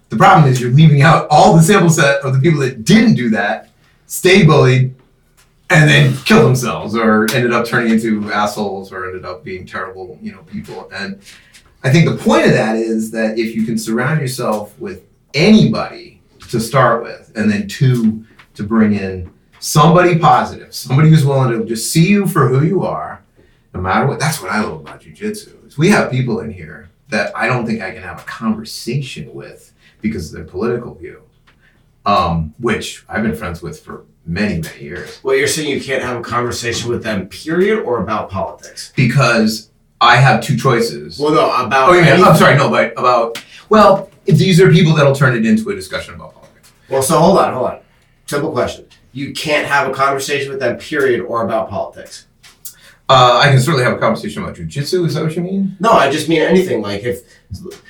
the problem is you're leaving out all the sample set of the people that didn't do that, stay bullied, and then kill themselves or ended up turning into assholes or ended up being terrible, you know, people. And I think the point of that is that if you can surround yourself with anybody to start with, and then two, to bring in somebody positive, somebody who's willing to just see you for who you are, no matter what. That's what I love about jujitsu. Is we have people in here that I don't think I can have a conversation with because of their political view, um, which I've been friends with for many, many years. Well, you're saying you can't have a conversation with them, period, or about politics? Because I have two choices. Well, no, about. Oh, yeah, I'm sorry, no, but about, well, these are people that'll turn it into a discussion about politics. Well, so hold on, hold on. Simple question. You can't have a conversation with them, period, or about politics. Uh, I can certainly have a conversation about jujitsu, is that what you mean? No, I just mean anything. Like if,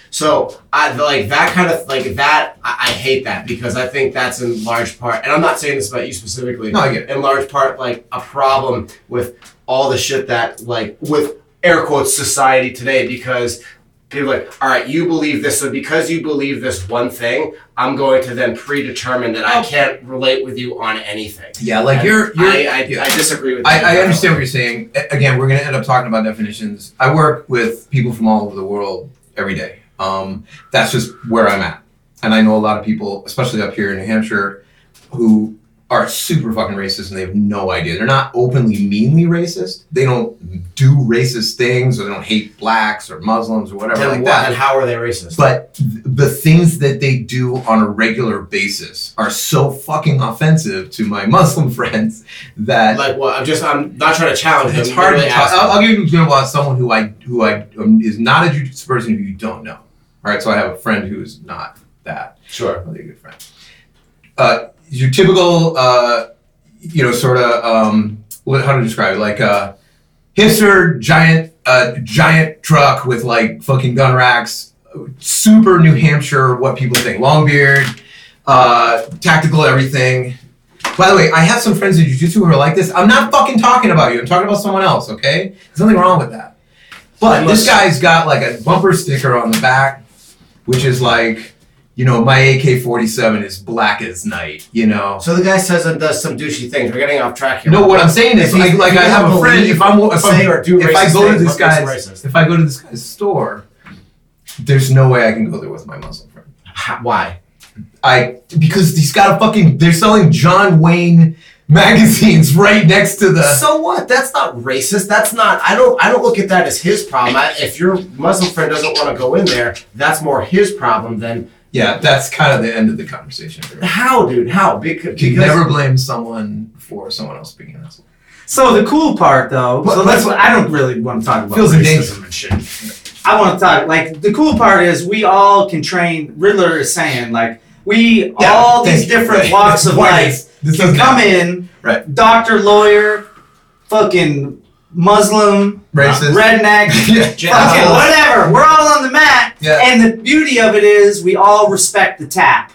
so I like that kind of like that. I, I hate that because I think that's in large part, and I'm not saying this about you specifically. No, I get it. In large part, like a problem with all the shit that like with air quotes society today because people are like, all right, you believe this, so because you believe this one thing, I'm going to then predetermine that I can't relate with you on anything. Yeah, like And you're, you're, I, I, yeah. I disagree with. I. I understand what you're saying. Again, we're going to end up talking about definitions. I work with people from all over the world every day. Um, that's just where I'm at. And I know a lot of people, especially up here in New Hampshire, who are super fucking racist and they have no idea. They're not openly meanly racist. They don't do racist things or they don't hate blacks or Muslims or whatever Then like what- that. And how are they racist? But th- the things that they do on a regular basis are so fucking offensive to my Muslim friends that like what? I'm just. I'm not trying to challenge them. it's hard to talk. I'll, I'll give you an example of someone who I who I um, is not a jiu-jitsu person who you don't know. All right, so I have a friend who is not that. Sure. Really good friend. Uh, your typical, uh, you know, sort of um, what, how to describe it? Like a hipster giant, uh, giant truck with like fucking gun racks, super New Hampshire. What people think, long beard, uh, tactical everything. By the way, I have some friends in jiu-jitsu who are like this. I'm not fucking talking about you. I'm talking about someone else, okay? There's nothing wrong with that. But this guy's got like a bumper sticker on the back, which is like, you know, my AK-47 is black as night, you know? So the guy says and does some douchey things. We're getting off track here. No, what I'm saying is, like, I have a friend. If I'm, if say I'm, or do if I go to this what makes him guy's, if I go to this guy's store, there's no way I can go there with my Muslim friend. Ha- Why? I because he's got a fucking. They're selling John Wayne magazines right next to the. So what? That's not racist. That's not. I don't. I don't look at that as his problem. I, if your Muslim friend doesn't want to go in there, that's more his problem than Yeah, that's kind of the end of the conversation. how, dude. How? Because, You because never blame someone for someone else being an asshole. So the cool part, though, But- so that's what I don't really want to talk about Feels racism and shit. I want to talk like the cool part is we all can train. Riddler is saying like we Yeah, all these you. different Right. walks of life This can come happen. in. Right. Doctor, lawyer, fucking Muslim, Racist. redneck, yeah. fucking whatever. We're all on the mat. Yeah. And the beauty of it is we all respect the tap.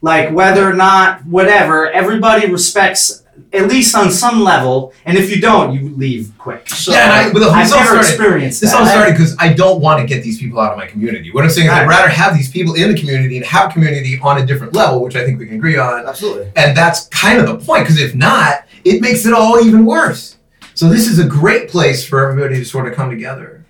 Like whether or not whatever, everybody respects at least on some level. And if you don't, you leave quick. So Yeah, and I- but the- I've this all never started- experienced This that. all started because I don't want to get these people out of my community. What I'm saying is, I'd rather have these people in the community and have community on a different level, which I think we can agree on. absolutely. And that's kind of the point, because if not, it makes it all even worse. So this is a great place for everybody to sort of come together.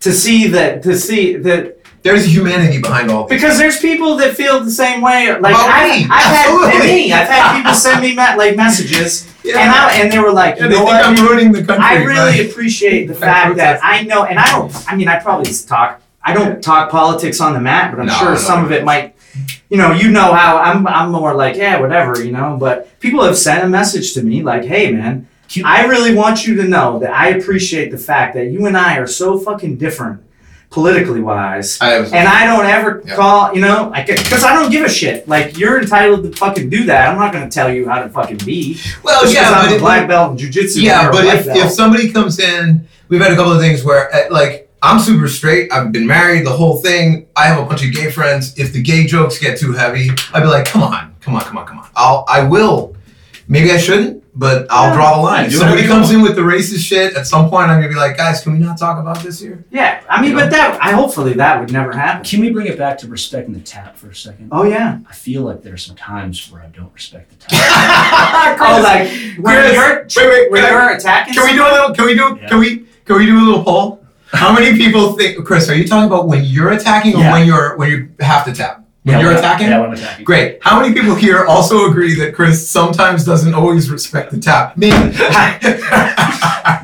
to see that to see that There's humanity behind all this. because there's people that feel the same way. Like About I, me, I've had me. I've had people send me like messages, Yeah. and I, and they were like, Yeah, you they know think what? I'm ruining the country. I really but- appreciate the fact that. I know, and I don't. I mean, I probably talk. I don't talk politics on the mat, but I'm No, sure some of it might. You know, you know how I'm. I'm more like, yeah, whatever. You know, but people have sent a message to me like, hey, man, I really want you to know that I appreciate the fact that you and I are so fucking different, politically wise. I was, And I don't ever Yeah. call, you know, because I don't give a shit. Like you're entitled to fucking do that. I'm not gonna tell you how to fucking be. well, Just 'cause yeah, I'm but a black belt in jujitsu. Yeah, but if, belt. if somebody comes in we've had a couple of things where uh, like I'm super straight. I've been married, the whole thing. I have a bunch of gay friends. If the gay jokes get too heavy, I'd be like, come on, come on, come on, come on. I'll I will. Maybe I shouldn't, but I'll draw the line. Yeah, If somebody comes in with the racist shit, at some point I'm gonna be like, guys, can we not talk about this here? Yeah, I mean, You but that I hopefully that would never happen. Can we bring it back to respecting the tap for a second? Oh yeah. I feel like there's some times where I don't respect the tap. Oh, like when Chris, you're wait, wait, when you're attacking. Can we do a little? Can we do? Yeah. Can we? Can we do a little poll? How many people think, Chris? Are you talking about when you're attacking or Yeah. when you're when you have to tap? When Yeah, you're attacking? Yeah, when I'm attacking. Great. How many people here also agree that Chris sometimes doesn't always respect the tap? Me.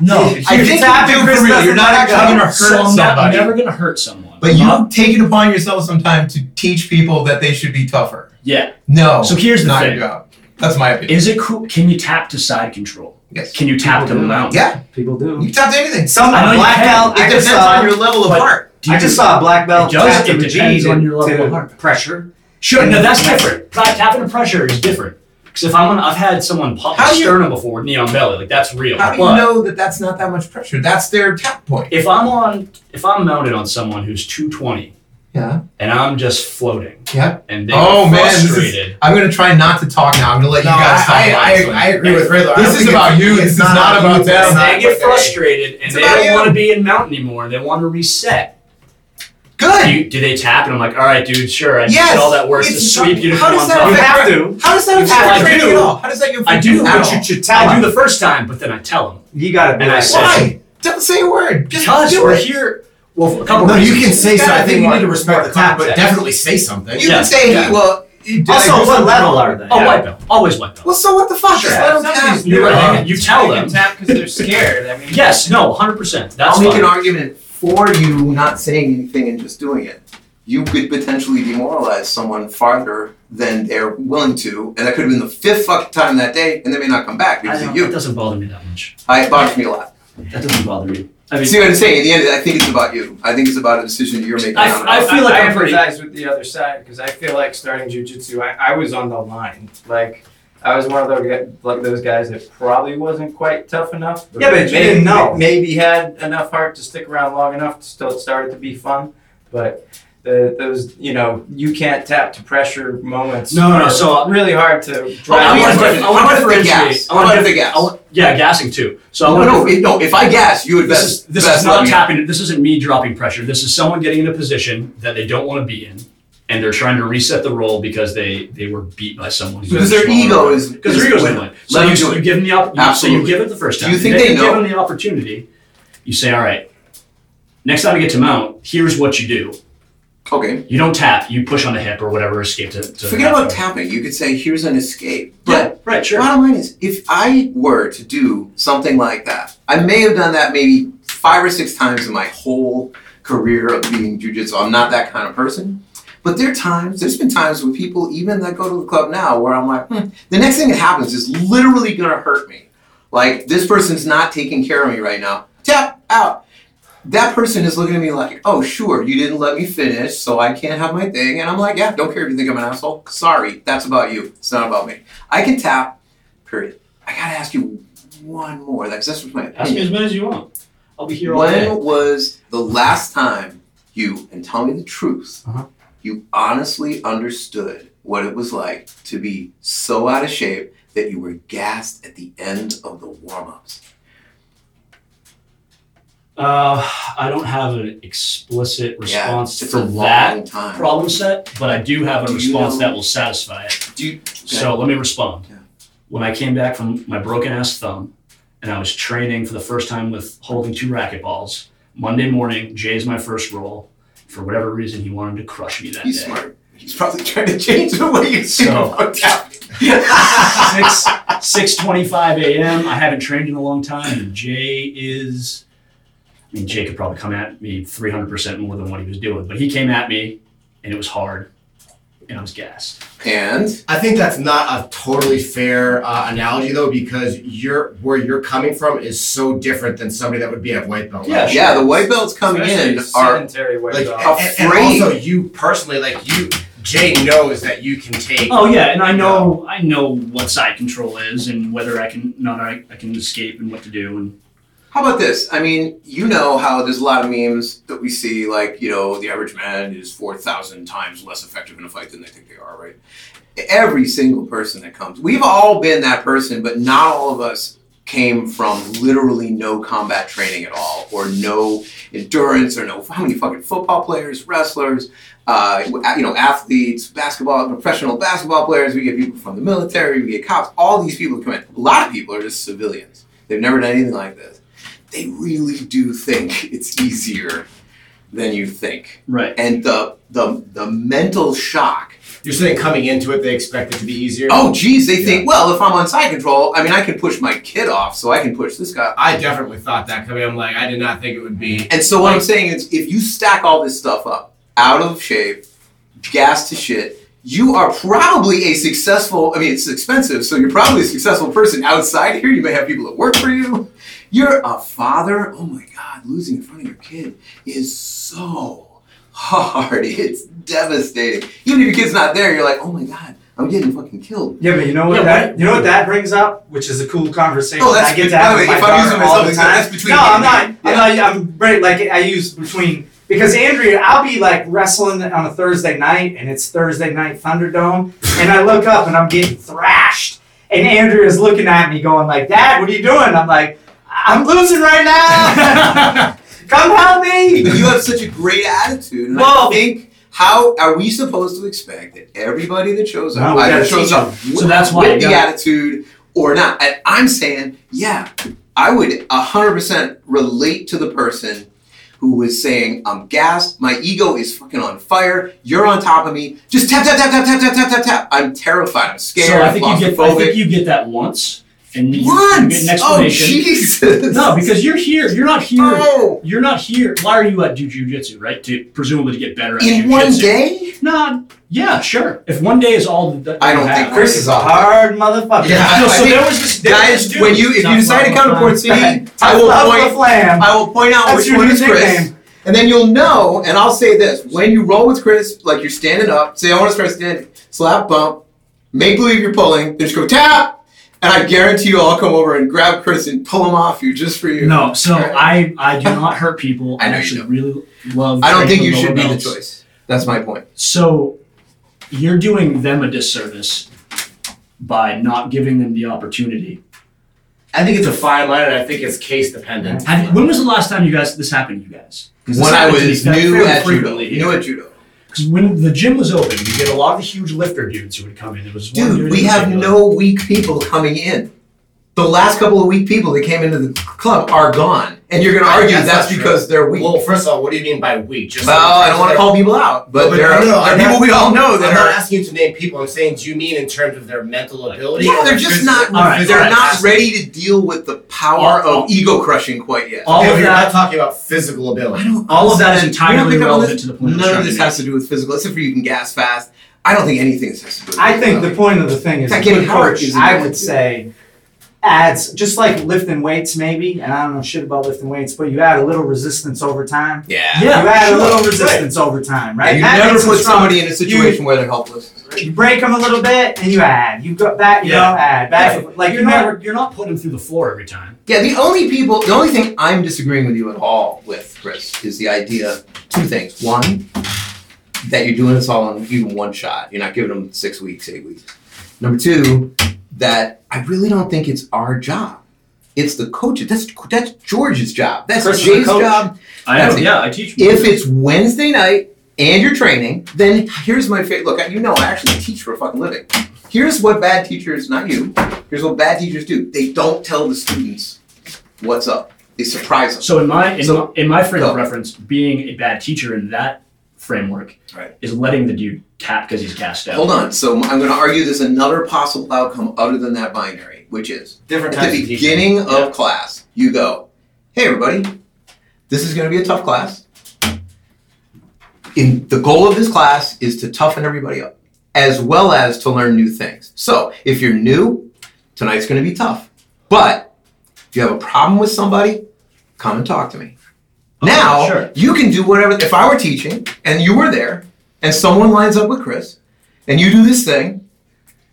No. I think tap you and do Chris for real. You're doesn't not let it actually gonna hurt So I'm, not, I'm never gonna hurt someone. But you uh-huh. take it upon yourself sometime to teach people that they should be tougher. yeah. No. So here's the not thing. your job. That's my opinion. Is it cool? Can you tap to side control? Yes. Can you tap to People do. mount? Yeah. People do. You can tap to anything. Some I know you black can. belt. It I depends on your level of but- heart. Do you I just saw a black belt It does- tap it to the depends on your level to of heart. pressure. Sure. No, that's different. Pra- Tapping to pressure is different. Because if I'm, on, I've had someone pop How my do you- sternum before with knee on belly, like that's real. How do but you know that that's not that much pressure? That's their tap point. if I'm on, if I'm mounted on someone who's 220 Yeah. and I'm just floating Yeah. and they Oh, man, this is- frustrated, I'm gonna try not to talk now. I'm gonna let No, you guys talk I, I, I. I agree with Riddler. I This don't is think about it's- you. it's This is not about you, them. it's not they get frustrated and It's they about don't you. want to be in mount anymore. They want to reset. Do, Good. you, do they tap? And I'm like, all right, dude, sure. I Yes, did all that work to sweep you to how come does on that top. You have to. How does that affect So I training do. at all? How does that affect I do, you at but all? you should tell I do them. the first time, but then I tell them. You gotta be And I like, said- Why? Don't say a word. Just Because do we're it. here. Well, a couple No, you reasons. can say It's so. I think you need to respect the clap, but context. definitely say something. You Yeah. can say, Yeah. hey, well. did I Also, do what level are they? Oh, at? white belt. Always white belt. Well, so what the fuck? Just Sure. let uh, them tap. You're right. ones, You tell them. can tap because they're scared. I mean, Yes, no, 100%. That's I'll make fine. an argument for you not saying anything and just doing it. You could potentially demoralize someone farther than they're willing to, and that could have been the fifth fucking time that day, and they may not come back because don't- of It doesn't bother me that much. I, it bothers me a lot. That doesn't bother me. I mean, See what I'm saying? In the end, I think it's about you. I think it's about a decision you're making. I- on. I feel like I, I'm pretty- empathize with the other side because I feel like starting jujitsu, I, I was on the line. Like I was one of those like those guys that probably wasn't quite tough enough. Yeah, but you maybe, didn't know. Maybe had enough heart to stick around long enough to still it started to be fun, but. The, those you know you can't tap to pressure moments. No, no, no, so- really hard to. Drive I want to you. I want to about if differentiate. gas? I want to about if gas? I want- Yeah, gassing too. So I no, want no, it- no. If I gas, you would This best. is this best is let not me tapping. This isn't me dropping pressure. This is someone getting in a position that they don't want to be in, and they're trying to reset the role because they they were beat by someone. Because their ego is because is their ego's winning. winning. So you, you give them the op- you, so you give it the first Do you think they know? give them the opportunity. You say, all right. Next time you get to mount, here's what you do. Okay. You don't tap. You push on the hip or whatever escape to. to Forget about tapping. You could say, "Here's an escape." But Yeah, right. Sure. Bottom line is, if I were to do something like that, I may have done that maybe five or six times in my whole career of being jujitsu. I'm not that kind of person. But there are times, there's been times when people even that go to the club now where I'm like, hmm, the next thing that happens is literally gonna hurt me. Like, this person's not taking care of me right now. Tap out. That person is looking at me like, oh, sure, you didn't let me finish, so I can't have my thing. And I'm like, yeah, don't care if you think I'm an asshole. Sorry, that's about you. It's not about me. I can tap, period. I gotta ask you one more. That's that's my Ask me as many as you want. I'll be here all day. When was the last time you, and tell me the truth, Uh-huh. You honestly understood what it was like to be so out of shape that you were gassed at the end of the warm ups? Uh, I don't have an explicit response yeah, to that time. problem set, but I do have a Do you response know- that will satisfy it. Do you, So let me respond. Yeah. When I came back from my broken ass thumb and I was training for the first time with holding two racquetballs, Monday morning, Jay's my first roll. For whatever reason, he wanted to crush me that day. he's day. smart. He's probably trying to change the way you think So-. Six six twenty five a.m. I haven't trained in a long time, and Jay is. I mean, Jay could probably come at me three hundred percent more than what he was doing, but he came at me, and it was hard, and I was gassed. and I think that's not a totally fair uh, analogy though, because you're where you're coming from is so different than somebody that would be at white belt. Yeah, level. yeah, the white belts coming Especially in are sedentary weight Like, off. and, and afraid. also you personally, like you, Jay knows that you can take. Oh yeah, and I know I know what side control is and whether I can not I, I can escape and what to do and How about this? I mean, you know how there's a lot of memes that we see, like, you know, the average man is 4,000 times less effective in a fight than they think they are, right? Every single person that comes, we've all been that person, but not all of us came from literally no combat training at all, or no endurance, or no how many fucking football players, wrestlers, uh, you know, athletes, basketball, professional basketball players. We get people from the military, we get cops. All these people come in. A lot of people are just civilians. They've never done anything like this. They really do think it's easier than you think, Right. and the the the mental shock You're saying coming into it, they expect it to be easier. Oh, geez, they think, well, if I'm on side control, I mean, I can push my kid off, so I can push this guy. I definitely thought that coming. I'm like, I did not think it would be. And so what I'm saying is, if you stack all this stuff up, out of shape, gas to shit, you are probably a successful. I mean, it's expensive, so you're probably a successful person outside here. You may have people that work for you. You're a father. Oh my God, losing in front of your kid is so hard. It's devastating. Even if your kid's not there, you're like, oh my God, I'm getting fucking killed. Yeah, but you know what Yeah, that what- you know what that brings up, which is a cool conversation. Oh, that's I get to have with my if I'm daughter using all myself the time. that's between no, I'm not. you. I'm not. I'm right. Like I use between because Andrea, I'll be like wrestling on a Thursday night, and it's Thursday night Thunderdome, and I look up and I'm getting thrashed, and Andrea's looking at me going like, "Dad, what are you doing?" I'm like, "I'm losing right now. Come help me." But you have such a great attitude. And Well- I think how are we supposed to expect that everybody that shows up we either shows teach up So with, that's why with the attitude or not? And I'm saying, yeah, I would hundred percent relate to the person who was saying, I'm gassed, my ego is fucking on fire, you're on top of me, just tap tap tap tap tap tap tap tap tap. I'm terrified, I'm scared, So I think you get. I think you get that once, and you, you get an Oh. Jesus! no, because you're here. You're not here. Oh! You're not here. Why are you at do jujitsu, right? To presumably to get better at in one day? Nah, yeah, sure. If one day is all that I don't have- think Chris is a hard motherfucker. Yeah, No, I so think- there was this there was Guys, this dude. when you if you decide to come to. Port City, I will point for Flam. I will point out That's which your one is Chris. nickname. And then you'll know, and I'll say this: when you roll with Chris, like you're standing up, say I want to start standing, slap bump, make believe you're pulling, then just go tap, and I guarantee you I'll come over and grab Chris and pull him off you just for you. No, so I I do not hurt people. I I know you actually don't. really love. I don't think you with should be the choice. That's my point. So you're doing them a disservice by not giving them the opportunity. I think it's a fine line, and I think it's case dependent. Have, when was the last time you guys this happened to you guys? When I happened to me was new at judo, new at judo, Because when the gym was open, you get a lot of the huge lifter dudes who would come in. It was one dude, we have no weak people coming in. The last couple of weak people that came into the club are gone, and you're going to argue that's that's, not true. because they're weak. Well, first of all, what do you mean by weak? Just Well, I don't want to call people out, but, there are, no, no, there are people not- we all know that I'm are. not asking you to name people. I'm saying, do you mean in terms of their mental ability? Yeah, they're just not. All right, they're all right. not ready to deal with the power All- of ego crushing quite yet. all Okay, of we're that- not talking about physical ability. I don't. All of that is we don't entirely pick up on relevant to the point I'm None of trying this has to do with physical, except for you can gas fast. I don't think anything has to do with. I think the physical. point of the thing is Not a getting good hurt coach, is I would say, adds just like lifting weights maybe, and I don't know shit about lifting weights, but you add a little resistance over time. Yeah. Yeah, you add sure. a little resistance over time, right? And you That never makes them put strong. somebody in a situation where they're helpless. You break them a little bit, and you add. You go back, you Yeah. know, add back. Like you're you never. never you're not putting them through the floor every time. Yeah, the only people, the only thing I'm disagreeing with you at all with, Chris, is the idea. Two things. One, that you're doing this all in even one shot. You're not giving them six weeks, eight weeks. Number two, that I really don't think it's our job. It's the coach's. That's that's George's job. That's Chris Jay's job. I That's am. it. Yeah, I teach. If it's Wednesday night and you're training, then here's my favorite. Look, you know, I actually teach for a fucking living. Here's what bad teachers, not you, here's what bad teachers do. They don't tell the students what's up. They surprise them. So in my in, So- my, in my frame Go. of reference, being a bad teacher in that framework Right. is letting the dude tap because he's gassed out. Hold on. So I'm going to argue there's another possible outcome other than that binary, which is Different at types the of beginning of Yeah. class, you go, "Hey, everybody, this is going to be a tough class. In the goal of this class is to toughen everybody up, as well as to learn new things. So if you're new, tonight's going to be tough. But if you have a problem with somebody, come and talk to me. Now sure. you can do whatever. If I were teaching and you were there, and someone lines up with Chris, and you do this thing,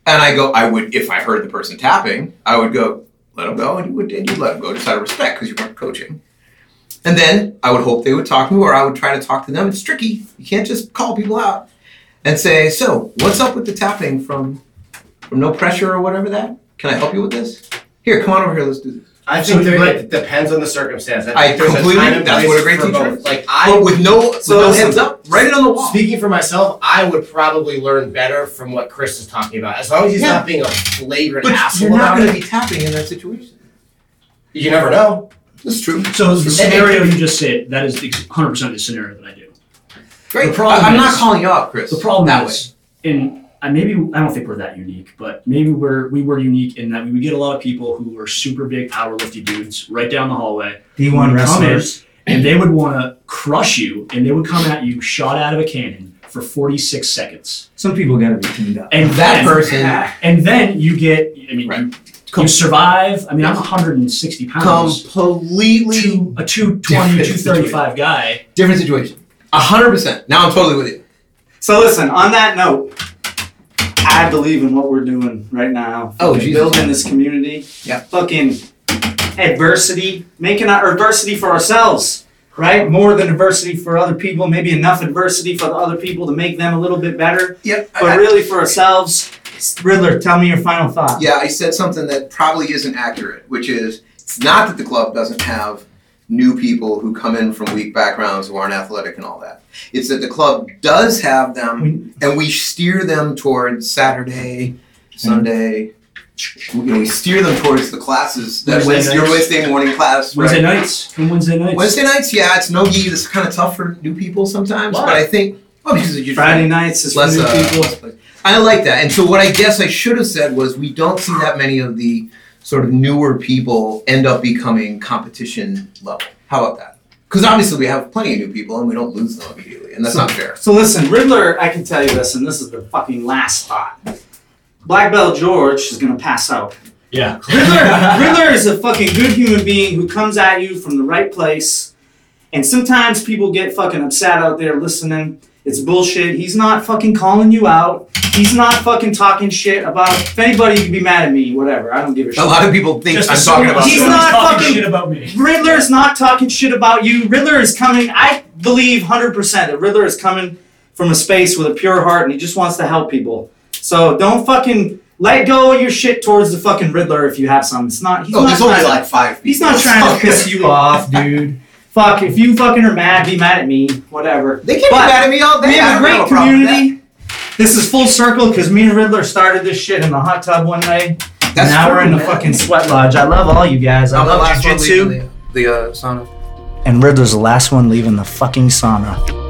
and I go, I would, if I heard the person tapping, I would go, let him go, and you would and you let him go just out of respect because you weren't coaching. And then I would hope they would talk to me, or I would try to talk to them. It's tricky. You can't just call people out and say, "So, what's up with the tapping from from no pressure or whatever that? Can I help you with this? Here, come on over here. Let's do this." I So, think there, but- it depends on the circumstance. I think there's a completely- time and that's place what a great for teacher both. is. Like I, But with no with So no listen- heads up, write it on the wall. Speaking for myself, I would probably learn better from what Chris is talking about. As long as he's Yeah. not being a flagrant But asshole you're not about going to it. be tapping in that situation. You never know. That's true. So the True. scenario you just said, that is 100% the scenario that I do. Great. The problem I, am not is- calling you out, Chris. The problem that is, and I maybe I don't think we're that unique, but maybe we're we were unique in that we would get a lot of people who were super big powerlifting dudes right down the hallway, D1 Come in. wrestlers. and they would want to crush you, and they would come at you shot out of a cannon for 46 seconds, Some people gotta be tuned up. and That person and then you get, I mean, Right. you, you survive. I mean, I'm 160 pounds. completely Two, a 220, Different 235 guy. different situation. A hundred percent. Now I'm totally with you. So listen, on that note, I believe in what we're doing right now. Oh, Jesus. building this community. Yeah. Fucking adversity, making our adversity for ourselves, right? More than adversity for other people. Maybe enough adversity for the other people to make them a little bit better, Yep. but really for ourselves. Riddler, tell me your final thought. yeah, I said something that probably isn't accurate, which is it's not that the club doesn't have new people who come in from weak backgrounds who aren't athletic and all that. It's that the club does have them, and we steer them towards Saturday, Sunday. You know, we steer them towards the classes that Wednesday Wednesday, your. Wednesday morning class. Wednesday right? nights. Come Wednesday nights. Wednesday nights, yeah, it's no gi. It's kind of tough for new people sometimes, Why? but I think well because you Friday nights is for less, new uh, people. I like that. And so what I guess I should have said was we don't see that many of the sort of newer people end up becoming competition level. How about that? Because obviously we have plenty of new people and we don't lose them immediately, and that's not fair. So listen, Riddler, I can tell you this, and this is the fucking last spot. Black Belt George is gonna pass out. Yeah. Riddler, Riddler is a fucking good human being who comes at you from the right place. And sometimes people get fucking upset out there listening. It's bullshit. He's not fucking calling you out. He's not fucking talking shit about. If anybody can be mad at me, whatever. I don't give a shit. A lot of people think Just I'm talking about. He's someone's not talking fucking- shit about me. Riddler is not talking shit about you. Riddler is coming. I believe 100% that Riddler is coming from a space with a pure heart and he just wants to help people. So don't fucking let go of your shit towards the fucking Riddler if you have some. It's not. He's Oh, not there's trying only to- like five. He's not trying to piss you off, dude. Fuck, if you fucking are mad, be mad at me. Whatever. They can't But be mad at me all day. We I have a great problem that. community. This is full circle because me and Riddler started this shit in the hot tub one night. That's now true, we're in the man. fucking sweat lodge. I love all you guys. I I'm love jujitsu. the, the uh, sauna. And Riddler's the last one leaving the fucking sauna.